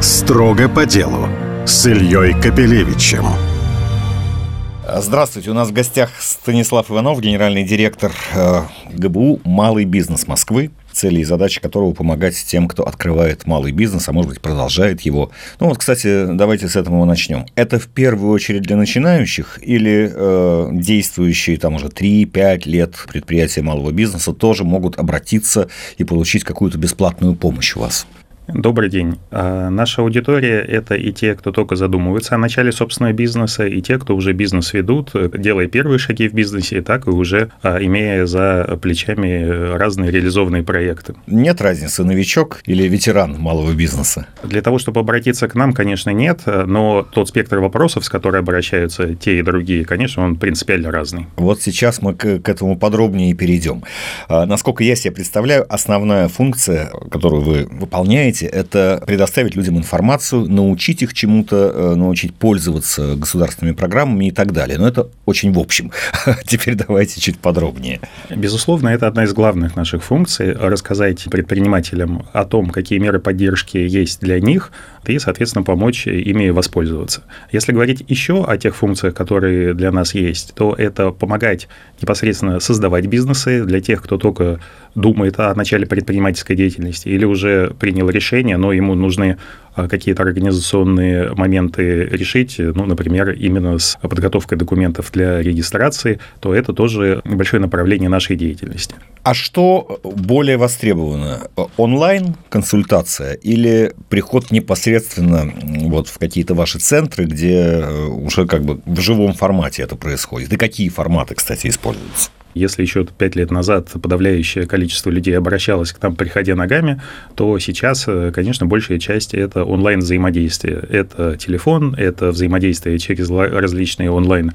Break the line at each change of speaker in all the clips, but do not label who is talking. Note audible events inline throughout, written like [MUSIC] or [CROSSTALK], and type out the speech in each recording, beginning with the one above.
Строго по делу с Ильей Капелевичем.
Здравствуйте, у нас в гостях Станислав Иванов, генеральный директор э, ГБУ «Малый бизнес Москвы», цели и задачи которого помогать тем, кто открывает малый бизнес, а может быть продолжает его. Ну вот, кстати, давайте с этого начнем. Это в первую очередь для начинающих или э, действующие там уже 3-5 лет предприятия малого бизнеса тоже могут обратиться и получить какую-то бесплатную помощь у вас?
Добрый день. А, наша аудитория – это и те, кто только задумывается о начале собственного бизнеса, и те, кто уже бизнес ведут, делая первые шаги в бизнесе, так и уже а, имея за плечами разные реализованные проекты.
Нет разницы, новичок или ветеран малого бизнеса?
Для того, чтобы обратиться к нам, конечно, нет, но тот спектр вопросов, с которыми обращаются те и другие, конечно, он принципиально разный.
Вот сейчас мы к, к этому подробнее перейдем. А, насколько я себе представляю, основная функция, которую вы выполняете, знаете, это предоставить людям информацию, научить их чему-то, э, научить пользоваться государственными программами и так далее. Но это очень в общем. [LAUGHS] Теперь давайте чуть подробнее.
Безусловно, это одна из главных наших функций – рассказать предпринимателям о том, какие меры поддержки есть для них, и, соответственно, помочь ими воспользоваться. Если говорить еще о тех функциях, которые для нас есть, то это помогать непосредственно создавать бизнесы для тех, кто только думает о начале предпринимательской деятельности или уже принял решение, но ему нужны а, какие-то организационные моменты решить, ну, например, именно с подготовкой документов для регистрации, то это тоже большое направление нашей деятельности.
А что более востребовано? Онлайн-консультация или приход непосредственно вот в какие-то ваши центры, где уже как бы в живом формате это происходит? И какие форматы, кстати, используются?
Если еще пять лет назад подавляющее количество людей обращалось к нам, приходя ногами, то сейчас, э, конечно, большая часть – это онлайн-взаимодействие. Это телефон, это взаимодействие через различные онлайн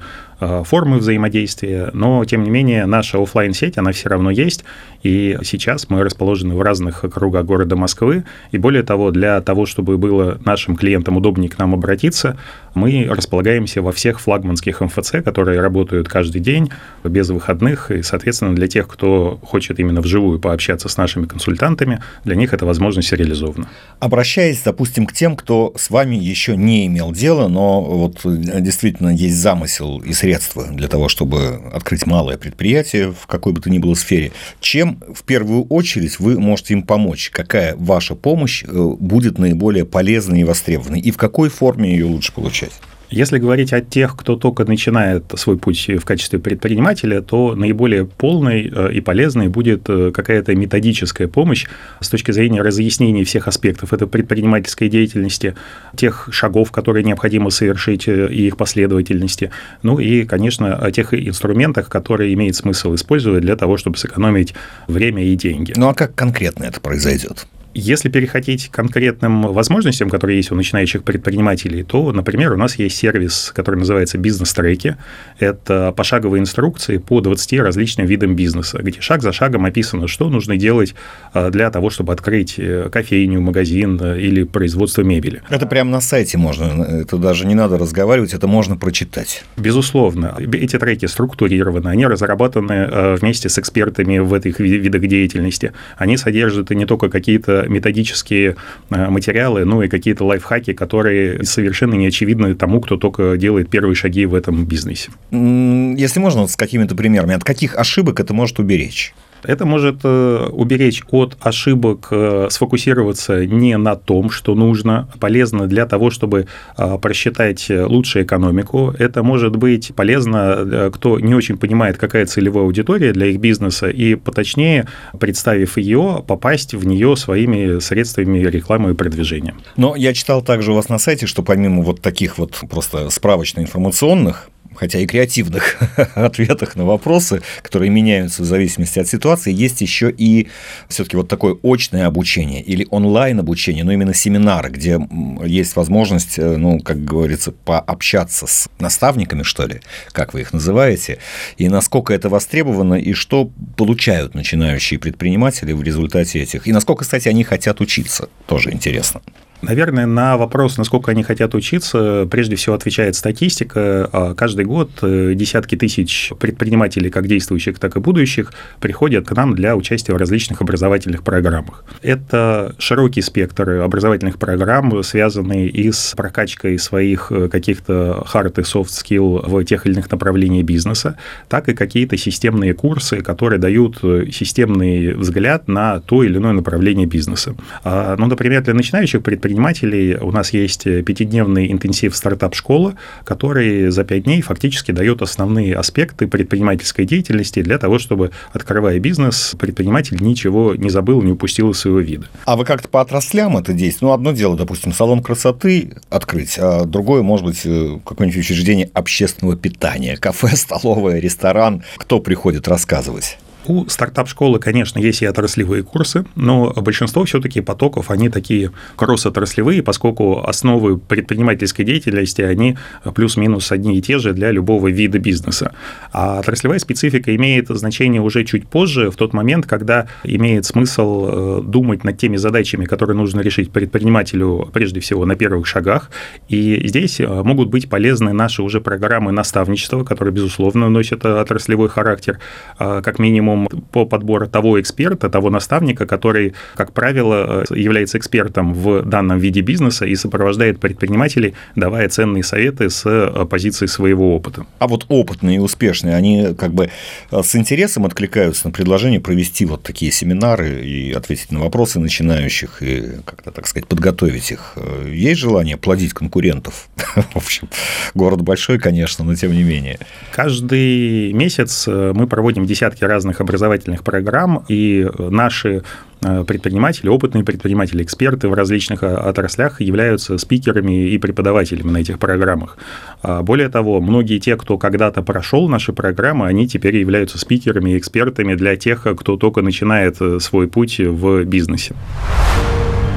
формы взаимодействия, но, тем не менее, наша офлайн сеть она все равно есть, и сейчас мы расположены в разных кругах города Москвы, и более того, для того, чтобы было нашим клиентам удобнее к нам обратиться, мы располагаемся во всех флагманских МФЦ, которые работают каждый день, без выходных, и, соответственно, для тех, кто хочет именно вживую пообщаться с нашими консультантами, для них эта возможность реализована.
Обращаясь, допустим, к тем, кто с вами еще не имел дела, но вот действительно есть замысел и средства средства для того, чтобы открыть малое предприятие в какой бы то ни было сфере, чем в первую очередь вы можете им помочь? Какая ваша помощь э, будет наиболее полезной и востребованной? И в какой форме ее лучше получать?
Если говорить о тех, кто только начинает свой путь в качестве предпринимателя, то наиболее полной э, и полезной будет э, какая-то методическая помощь с точки зрения разъяснения всех аспектов этой предпринимательской деятельности, тех шагов, которые необходимо совершить э, и их последовательности, ну и, конечно, о тех инструментах, которые имеет смысл использовать для того, чтобы сэкономить время и деньги.
Ну а как конкретно это произойдет?
Если переходить к конкретным возможностям, которые есть у начинающих предпринимателей, то, например, у нас есть сервис, который называется «Бизнес-треки». Это пошаговые инструкции по 20 различным видам бизнеса, где шаг за шагом описано, что нужно делать а, для того, чтобы открыть э, кофейню, магазин э, или производство мебели.
Это прямо на сайте можно, это даже не надо разговаривать, это можно прочитать.
Безусловно. Эти треки структурированы, они разработаны э, вместе с экспертами в этих видах деятельности. Они содержат не только какие-то методические э, материалы, ну и какие-то лайфхаки, которые совершенно не очевидны тому, кто только делает первые шаги в этом бизнесе.
Если можно, вот с какими-то примерами, от каких ошибок это может уберечь?
Это может э, уберечь от ошибок, э, сфокусироваться не на том, что нужно, полезно для того, чтобы э, просчитать лучшую экономику. Это может быть полезно, кто не очень понимает, какая целевая аудитория для их бизнеса, и поточнее, представив ее, попасть в нее своими средствами рекламы и продвижения.
Но я читал также у вас на сайте, что помимо вот таких вот просто справочно-информационных хотя и креативных [LAUGHS] ответах на вопросы, которые меняются в зависимости от ситуации, есть еще и все-таки вот такое очное обучение или онлайн обучение, но именно семинары, где есть возможность, э, ну, как говорится, пообщаться с наставниками, что ли, как вы их называете, и насколько это востребовано, и что получают начинающие предприниматели в результате этих, и насколько, кстати, они хотят учиться, тоже интересно.
Наверное, на вопрос, насколько они хотят учиться, прежде всего отвечает статистика. А каждый год э, десятки тысяч предпринимателей, как действующих, так и будущих, приходят к нам для участия в различных образовательных программах. Это широкий спектр образовательных программ, связанные и с прокачкой своих э, каких-то hard и soft skill в тех или иных направлениях бизнеса, так и какие-то системные курсы, которые дают э, системный взгляд на то или иное направление бизнеса. А, ну, например, для начинающих предпринимателей предпринимателей у нас есть э, пятидневный интенсив стартап-школа, который за пять дней фактически дает основные аспекты предпринимательской деятельности для того, чтобы, открывая бизнес, предприниматель ничего не забыл, не упустил из своего вида.
А вы как-то по отраслям это действуете? Ну, одно дело, допустим, салон красоты открыть, а другое, может быть, э, какое-нибудь учреждение общественного питания, кафе, столовая, ресторан. Кто приходит рассказывать?
У стартап-школы, конечно, есть и отраслевые курсы, но большинство все-таки потоков, они такие кросс-отраслевые, поскольку основы предпринимательской деятельности, они плюс-минус одни и те же для любого вида бизнеса. А отраслевая специфика имеет значение уже чуть позже, в тот момент, когда имеет смысл э, думать над теми задачами, которые нужно решить предпринимателю, прежде всего, на первых шагах. И здесь э, могут быть полезны наши уже программы наставничества, которые, безусловно, носят отраслевой характер, э, как минимум минимум по подбору того эксперта, того наставника, который, как правило, э, является экспертом в данном виде бизнеса и сопровождает предпринимателей, давая ценные советы с э, позиции своего опыта.
А вот опытные и успешные, они как бы э, с интересом откликаются на предложение провести вот такие семинары и ответить на вопросы начинающих и как-то, так сказать, подготовить их. Есть желание плодить конкурентов? [LAUGHS] В общем, город большой, конечно, но тем не менее.
Каждый месяц мы проводим десятки разных образовательных программ, и наши э, предприниматели, опытные предприниматели, эксперты в различных э, отраслях являются спикерами и преподавателями на этих программах. А более того, многие те, кто когда-то прошел наши программы, они теперь являются спикерами и экспертами для тех, кто только начинает э, свой путь в бизнесе.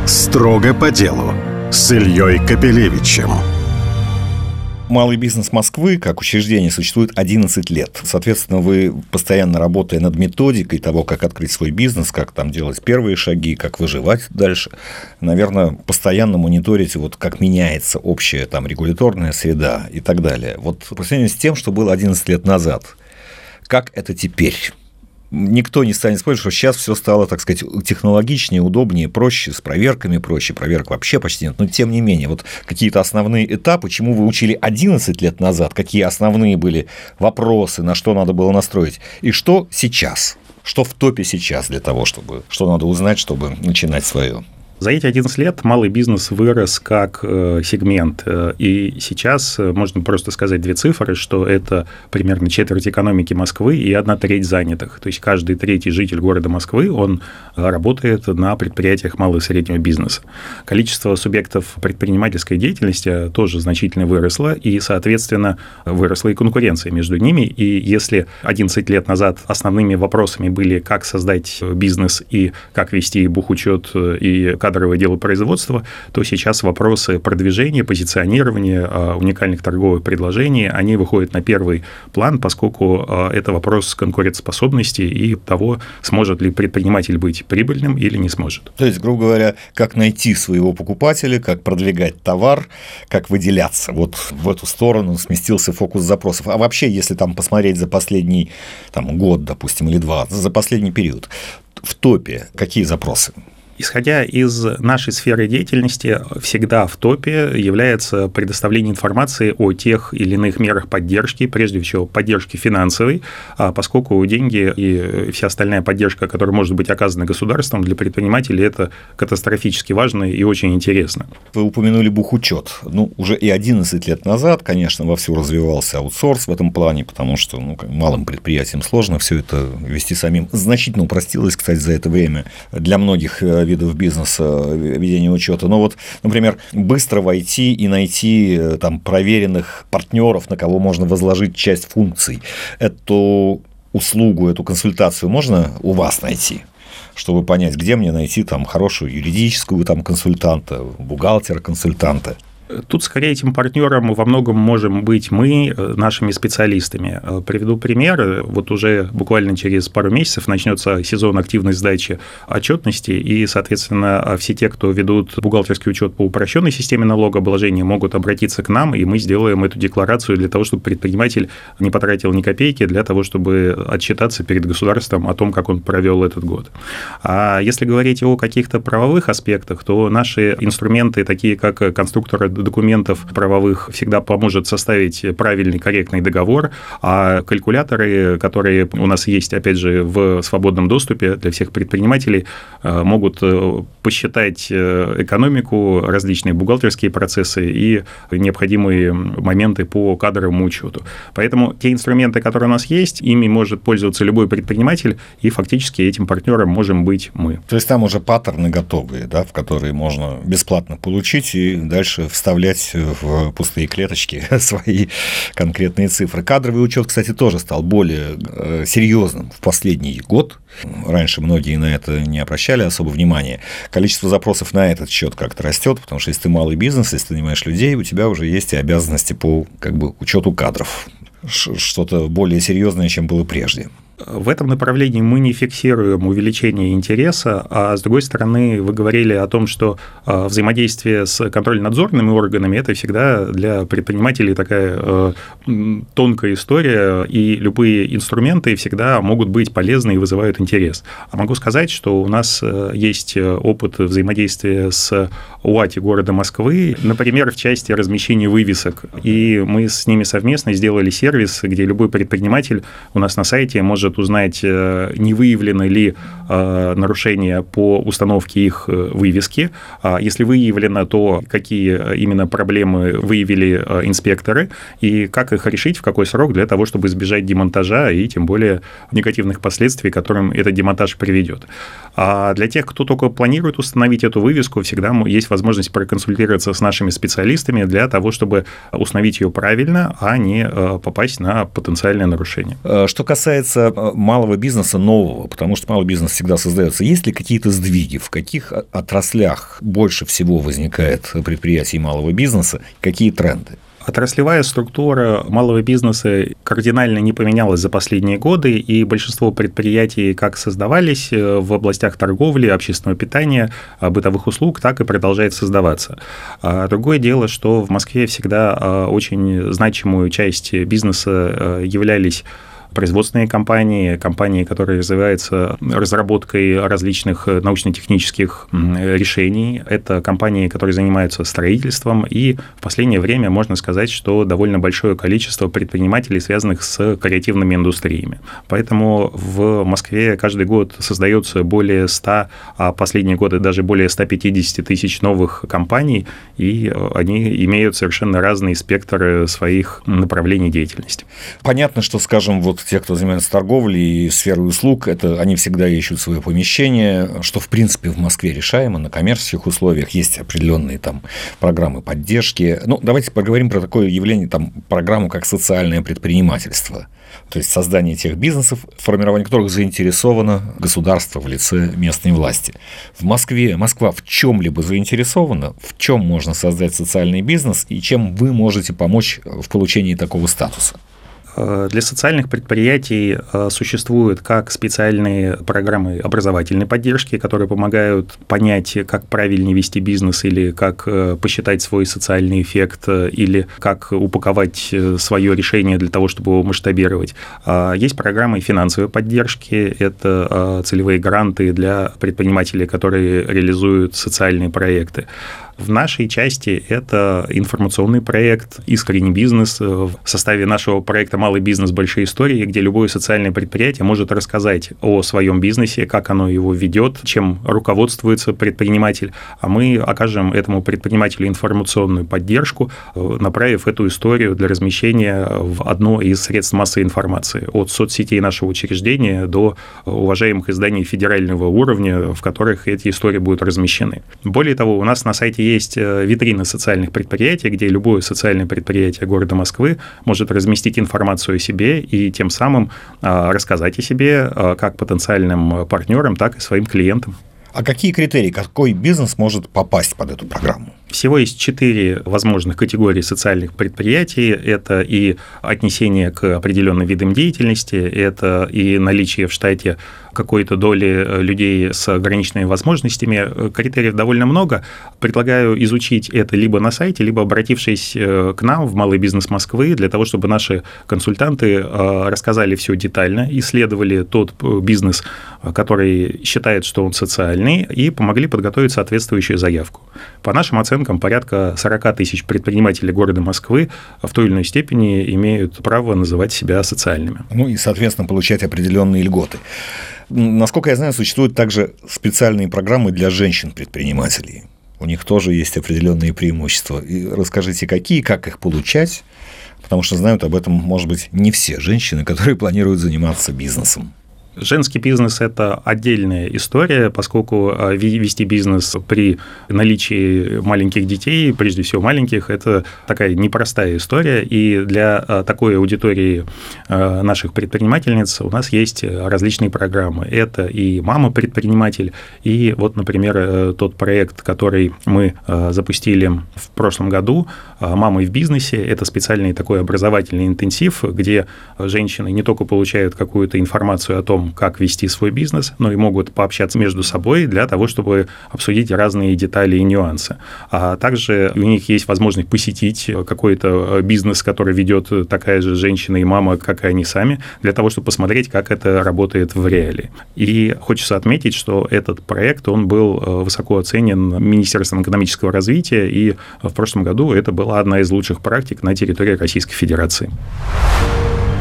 Строго по делу с Ильей Капелевичем.
Малый бизнес Москвы как учреждение существует 11 лет. Соответственно, вы постоянно работая над методикой того, как открыть свой бизнес, как там делать первые шаги, как выживать дальше, наверное, постоянно мониторите, вот как меняется общая там регуляторная среда и так далее. Вот по сравнению с тем, что было 11 лет назад, как это теперь? Никто не станет спорить, что сейчас все стало, так сказать, технологичнее, удобнее, проще, с проверками проще, проверок вообще почти нет. Но тем не менее, вот какие-то основные этапы, чему вы учили 11 лет назад, какие основные были вопросы, на что надо было настроить, и что сейчас, что в топе сейчас для того, чтобы, что надо узнать, чтобы начинать свое.
За эти 11 лет малый бизнес вырос как э, сегмент, э, и сейчас э, можно просто сказать две цифры, что это примерно четверть экономики Москвы и одна треть занятых. То есть каждый третий житель города Москвы, он работает на предприятиях малого и среднего бизнеса. Количество субъектов предпринимательской деятельности тоже значительно выросло, и, соответственно, выросла и конкуренция между ними. И если 11 лет назад основными вопросами были, как создать бизнес и как вести бухучет и кадровое дело производства, то сейчас вопросы продвижения, позиционирования а, уникальных торговых предложений, они выходят на первый план, поскольку а, это вопрос конкурентоспособности и того, сможет ли предприниматель быть прибыльным или не сможет.
То есть, грубо говоря, как найти своего покупателя, как продвигать товар, как выделяться. Вот в эту сторону сместился фокус запросов. А вообще, если там посмотреть за последний там, год, допустим, или два, за последний период, в топе какие запросы?
Исходя из нашей сферы деятельности, всегда в топе является предоставление информации о тех или иных мерах поддержки, прежде всего поддержки финансовой, а поскольку деньги и вся остальная поддержка, которая может быть оказана государством для предпринимателей, это катастрофически важно и очень интересно.
Вы упомянули бухучет. Ну, уже и 11 лет назад, конечно, вовсю развивался аутсорс в этом плане, потому что ну, малым предприятиям сложно все это вести самим. Значительно упростилось, кстати, за это время для многих э, видов бизнеса ведения учета. Но вот, например, быстро войти и найти э, там проверенных партнеров, на кого можно возложить часть функций. Эту услугу, эту консультацию можно у вас найти? чтобы понять, где мне найти там хорошую юридическую там консультанта, бухгалтера консультанта.
Тут скорее этим партнером во многом можем быть мы, э, нашими специалистами. Э, приведу пример. Вот уже буквально через пару месяцев начнется сезон активной сдачи отчетности, и, соответственно, все те, кто ведут бухгалтерский учет по упрощенной системе налогообложения, могут обратиться к нам, и мы сделаем эту декларацию для того, чтобы предприниматель не потратил ни копейки для того, чтобы отчитаться перед государством о том, как он провел этот год. А если говорить о каких-то правовых аспектах, то наши инструменты, такие как конструкторы документов правовых всегда поможет составить правильный, корректный договор, а калькуляторы, которые у нас есть, опять же, в свободном доступе для всех предпринимателей, э, могут э, посчитать э, экономику, различные бухгалтерские процессы и необходимые моменты по кадровому учету. Поэтому те инструменты, которые у нас есть, ими может пользоваться любой предприниматель, и фактически этим партнером можем быть мы.
То есть там уже паттерны готовые, да, в которые можно бесплатно получить и дальше вставлять в пустые клеточки [LAUGHS] свои конкретные цифры. Кадровый учет, кстати, тоже стал более э, серьезным в последний год. Раньше многие на это не обращали особо внимания. Количество запросов на этот счет как-то растет, потому что если ты малый бизнес, если ты нанимаешь людей, у тебя уже есть и обязанности по как бы, учету кадров. Что-то более серьезное, чем было прежде.
В этом направлении мы не фиксируем увеличение интереса, а с другой стороны, вы говорили о том, что а, взаимодействие с контрольно-надзорными органами – это всегда для предпринимателей такая э, тонкая история, и любые инструменты всегда могут быть полезны и вызывают интерес. А могу сказать, что у нас э, есть опыт взаимодействия с УАТи города Москвы, например, в части размещения вывесок. И мы с ними совместно сделали сервис, где любой предприниматель у нас на сайте может может узнать, э, не выявлены ли нарушения по установке их э, вывески. А если выявлено, то какие именно проблемы выявили инспекторы и как их решить, в какой срок для того, чтобы избежать демонтажа и тем более негативных последствий, которым этот демонтаж приведет. А для тех, кто только планирует установить эту вывеску, всегда есть возможность проконсультироваться с нашими специалистами для того, чтобы установить ее правильно, а не попасть на потенциальное нарушение.
Что касается малого бизнеса нового, потому что малый бизнес всегда создается. Есть ли какие-то сдвиги, в каких отраслях больше всего возникает предприятий малого бизнеса, какие тренды?
Отраслевая структура малого бизнеса кардинально не поменялась за последние годы, и большинство предприятий как создавались э, в областях торговли, общественного питания, э, бытовых услуг, так и продолжает создаваться. А другое дело, что в Москве всегда э, очень значимую часть бизнеса являлись производственные компании, компании, которые развиваются разработкой различных э, научно-технических решений. Это компании, которые занимаются строительством. И в последнее время можно сказать, что довольно большое количество предпринимателей, связанных с креативными индустриями. Поэтому в Москве каждый год создается более 100, а последние годы даже более 150 тысяч новых компаний, и э, они имеют совершенно разный спектр своих направлений деятельности.
Понятно, что, скажем, вот те, кто занимается торговлей и сферой услуг, это они всегда ищут свое помещение, что, в принципе, в Москве решаемо на коммерческих условиях. Есть определенные там программы поддержки. Ну, давайте поговорим про такое явление, там, программу, как социальное предпринимательство. То есть создание тех бизнесов, формирование которых заинтересовано государство в лице местной власти. В Москве, Москва в чем-либо заинтересована, в чем можно создать социальный бизнес и чем вы можете помочь в получении такого статуса?
Э, для социальных предприятий э, существуют как специальные программы образовательной поддержки, которые помогают понять, как правильнее вести бизнес или как э, посчитать свой социальный эффект или как упаковать свое решение для того, чтобы его масштабировать. А есть программы финансовой поддержки, это целевые гранты для предпринимателей, которые реализуют социальные проекты. В нашей части это информационный проект «Искренний бизнес» в составе нашего проекта «Малый бизнес. Большие истории», где любое социальное предприятие может рассказать о своем бизнесе, как оно его ведет, чем руководствуется предприниматель, а мы окажем этому предпринимателю информационную поддержку, направив эту историю для размещения в одно из средств массовой информации, от соцсетей нашего учреждения до уважаемых изданий федерального уровня, в которых эти истории будут размещены. Более того, у нас на сайте есть э, витрины социальных предприятий, где любое социальное предприятие города Москвы может разместить информацию о себе и тем самым а, рассказать о себе а, как потенциальным партнерам, так и своим клиентам.
А какие критерии, какой бизнес может попасть под эту программу?
Всего есть четыре возможных категории социальных предприятий. Это и отнесение к определенным видам деятельности, это и наличие в штате какой-то доли э, людей с ограниченными возможностями. Э, критериев довольно много. Предлагаю изучить это либо на сайте, либо обратившись э, к нам в Малый бизнес Москвы, для того, чтобы наши консультанты рассказали все детально, исследовали тот бизнес, который считает, что он социальный, и помогли подготовить соответствующую заявку. По нашим оценкам, порядка 40 тысяч предпринимателей города Москвы в той или иной степени имеют право называть себя социальными.
Ну и, соответственно, получать определенные льготы. Насколько я знаю, существуют также специальные программы для женщин-предпринимателей. У них тоже есть определенные преимущества. И расскажите, какие, как их получать, потому что знают об этом, может быть, не все женщины, которые планируют заниматься бизнесом.
Женский бизнес – это отдельная история, поскольку а, вести бизнес при наличии маленьких детей, прежде всего маленьких, это такая непростая история, и для а, такой аудитории а, наших предпринимательниц у нас есть различные программы. Это и «Мама-предприниматель», и вот, например, э, тот проект, который мы запустили в прошлом году «Мамы в бизнесе», это специальный такой образовательный интенсив, где женщины не только получают какую-то информацию о том, как вести свой бизнес, но и могут пообщаться между собой для того, чтобы обсудить разные детали и нюансы. А также у них есть возможность посетить какой-то бизнес, который ведет такая же женщина и мама, как и они сами, для того, чтобы посмотреть, как это работает в реалии. И хочется отметить, что этот проект, он был э, высоко оценен Министерством экономического развития, и в прошлом году это была одна из лучших практик на территории Российской Федерации.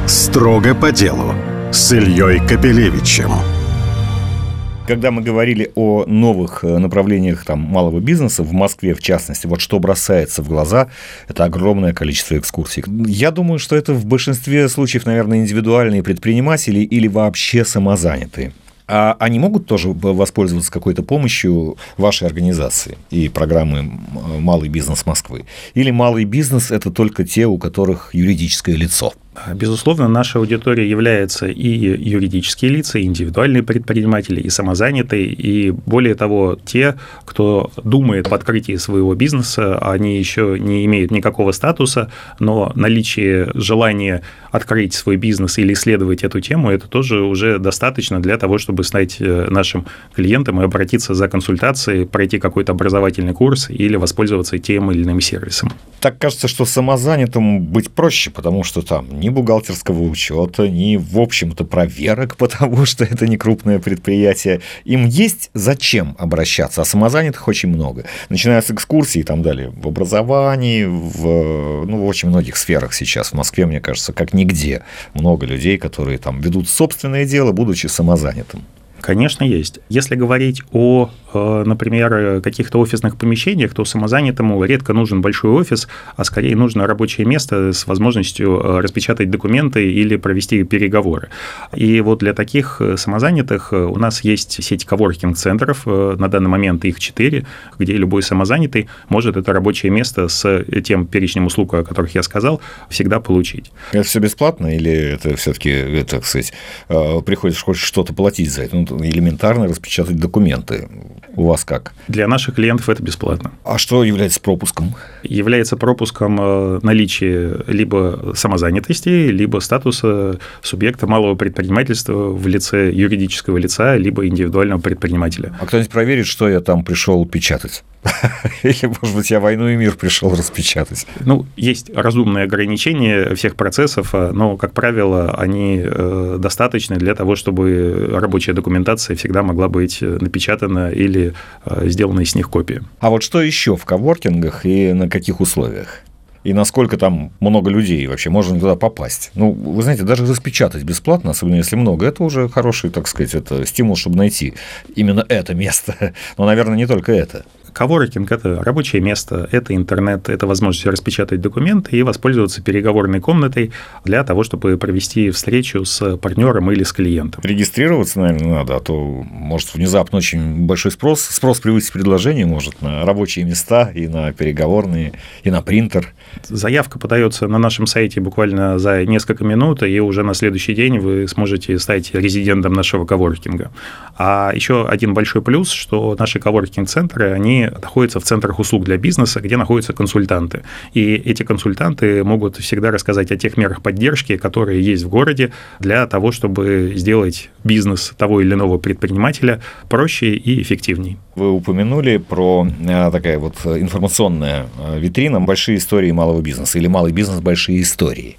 Строго по делу с Ильей Капелевичем.
Когда мы говорили о новых э, направлениях там, малого бизнеса, в Москве в частности, вот что бросается в глаза, это огромное количество экскурсий. Я думаю, что это в большинстве случаев, наверное, индивидуальные предприниматели или вообще самозанятые. А они могут тоже воспользоваться какой-то помощью вашей организации и программы «Малый бизнес Москвы»? Или малый бизнес – это только те, у которых юридическое лицо?
Безусловно, наша аудитория является и юридические лица, и индивидуальные предприниматели, и самозанятые, и более того, те, кто думает об открытии своего бизнеса, они еще не имеют никакого статуса, но наличие желания открыть свой бизнес или исследовать эту тему, это тоже уже достаточно для того, чтобы стать э, нашим клиентом и обратиться за консультацией, пройти какой-то образовательный курс или воспользоваться тем или иным сервисом.
Так кажется, что самозанятым быть проще, потому что там ни бухгалтерского учета, ни, в общем-то, проверок, [LAUGHS] потому что это не крупное предприятие. Им есть зачем обращаться, а самозанятых очень много. Начиная с экскурсий и там далее, в образовании, в, ну, в очень многих сферах сейчас. В Москве, мне кажется, как нигде много людей, которые там ведут собственное дело, будучи самозанятым.
Конечно, есть. Если говорить о, э, например, каких-то офисных помещениях, то самозанятому редко нужен большой офис, а скорее нужно рабочее место с возможностью э, распечатать документы или провести переговоры. И вот для таких э, самозанятых у нас есть сеть коворкинг-центров, на данный момент их четыре, где любой самозанятый может это рабочее место с тем перечнем услуг, о которых я сказал, всегда получить.
Это все бесплатно или это все-таки, так сказать, приходится хоть что-то платить за это? Ну, элементарно распечатать документы. У вас как?
Для наших клиентов это бесплатно.
А что является пропуском?
Является пропуском э, наличие либо самозанятости, либо статуса субъекта малого предпринимательства в лице юридического лица, либо индивидуального предпринимателя.
А кто-нибудь проверит, что я там пришел печатать? [LAUGHS] Или, может быть, я войну и мир пришел распечатать?
Ну, есть разумные ограничения всех процессов, а, но, как правило, они э, достаточны для того, чтобы рабочая документация всегда могла быть напечатана или э, сделана из них копия.
А вот что еще в коворкингах и на каких условиях? И насколько там много людей вообще, можно туда попасть. Ну, вы знаете, даже распечатать бесплатно, особенно если много, это уже хороший, так сказать, это стимул, чтобы найти именно это место. [LAUGHS] Но, наверное, не только это.
Коворкинг – это рабочее место, это интернет, это возможность распечатать документы и воспользоваться переговорной комнатой для того, чтобы провести встречу с партнером или с клиентом.
Регистрироваться, наверное, надо, а то может внезапно очень большой спрос. Спрос превысить предложение может на рабочие места и на переговорные, и на принтер –
Заявка подается на нашем сайте буквально за несколько минут, и уже на следующий день вы сможете стать резидентом нашего коворкинга. А еще один большой плюс, что наши коворкинг-центры, они находятся в центрах услуг для бизнеса, где находятся консультанты. И эти консультанты могут всегда рассказать о тех мерах поддержки, которые есть в городе для того, чтобы сделать бизнес того или иного предпринимателя проще и эффективнее.
Вы упомянули про э, такая вот информационная э, витрина «Большие истории малого бизнеса» или «Малый бизнес. Большие истории».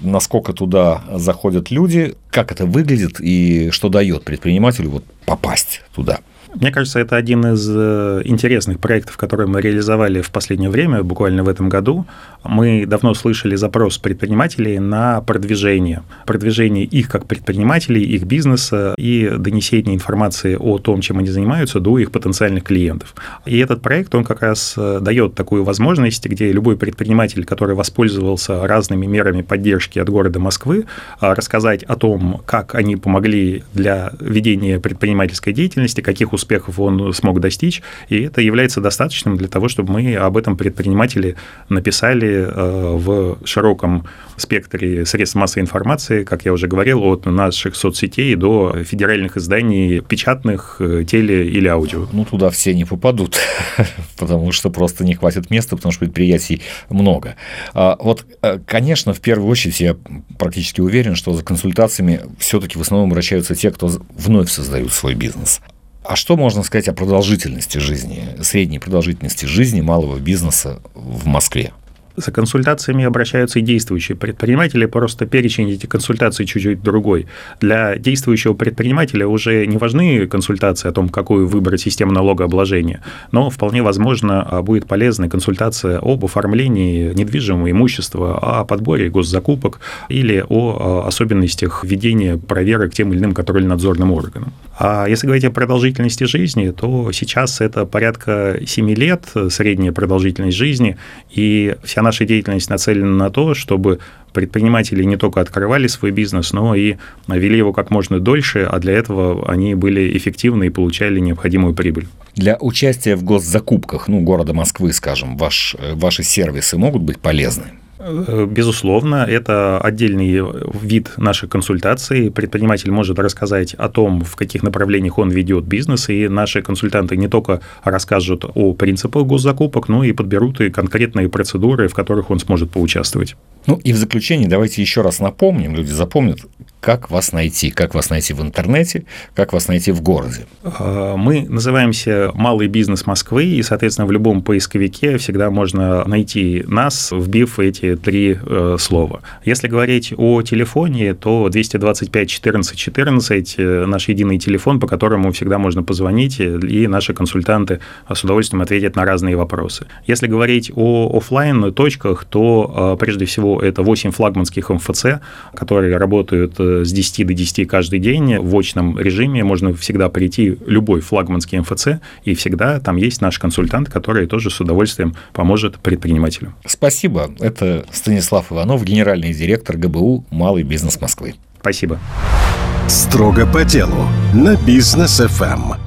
Насколько туда заходят люди, как это выглядит и что дает предпринимателю вот попасть туда?
Мне кажется, это один из э, интересных проектов, которые мы реализовали в последнее время, буквально в этом году. Мы давно слышали запрос предпринимателей на продвижение. Продвижение их как предпринимателей, их бизнеса и донесение информации о том, чем они занимаются, до их потенциальных клиентов. И этот проект, он как раз э, дает такую возможность, где любой предприниматель, который воспользовался разными мерами поддержки от города Москвы, э, рассказать о том, как они помогли для ведения предпринимательской деятельности, каких успехов успехов он смог достичь, и это является достаточным для того, чтобы мы об этом предпринимателе написали э, в широком спектре средств массовой информации, как я уже говорил, от наших соцсетей до федеральных изданий, печатных, э, теле или аудио.
Ну, туда все не попадут, [LAUGHS] потому что просто не хватит места, потому что предприятий много. А, вот, э, конечно, в первую очередь я практически уверен, что за консультациями все-таки в основном обращаются те, кто вновь создают свой бизнес. А что можно сказать о продолжительности жизни, средней продолжительности жизни малого бизнеса в Москве?
За консультациями обращаются и действующие предприниматели, просто перечень этих консультаций чуть-чуть другой. Для действующего предпринимателя уже не важны консультации о том, какую выбрать систему налогообложения, но вполне возможно а, будет полезна консультация об оформлении недвижимого имущества, о подборе госзакупок или о а, особенностях введения проверок тем или иным контрольно-надзорным органам. А если говорить о продолжительности жизни, то сейчас это порядка 7 лет средняя продолжительность жизни, и вся наша деятельность нацелена на то, чтобы предприниматели не только открывали свой бизнес, но и вели его как можно дольше, а для этого они были эффективны и получали необходимую прибыль.
Для участия в госзакупках, ну, города Москвы, скажем, ваш, э, ваши сервисы могут быть полезны?
Э, безусловно, это отдельный вид нашей консультации. Предприниматель может рассказать о том, в каких направлениях он ведет бизнес, и наши консультанты не только расскажут о принципах госзакупок, но и подберут и конкретные процедуры, в которых он сможет поучаствовать.
Ну и в заключение давайте еще раз напомним, люди запомнят, как вас найти, как вас найти в интернете, как вас найти в городе.
А, мы называемся «Малый бизнес Москвы», и, соответственно, в любом поисковике всегда можно найти нас, вбив эти три э, слова. Если говорить о телефоне, то 225 14 14 наш единый телефон, по которому всегда можно позвонить, и наши консультанты с удовольствием ответят на разные вопросы. Если говорить о офлайн точках, то э, прежде всего это 8 флагманских МФЦ, которые работают э, с 10 до 10 каждый день в очном режиме. Можно всегда прийти любой флагманский МФЦ, и всегда там есть наш консультант, который тоже с удовольствием поможет предпринимателю.
Спасибо. Это Станислав Иванов, генеральный директор ГБУ «Малый бизнес Москвы».
Спасибо.
Строго по делу на бизнес ФМ.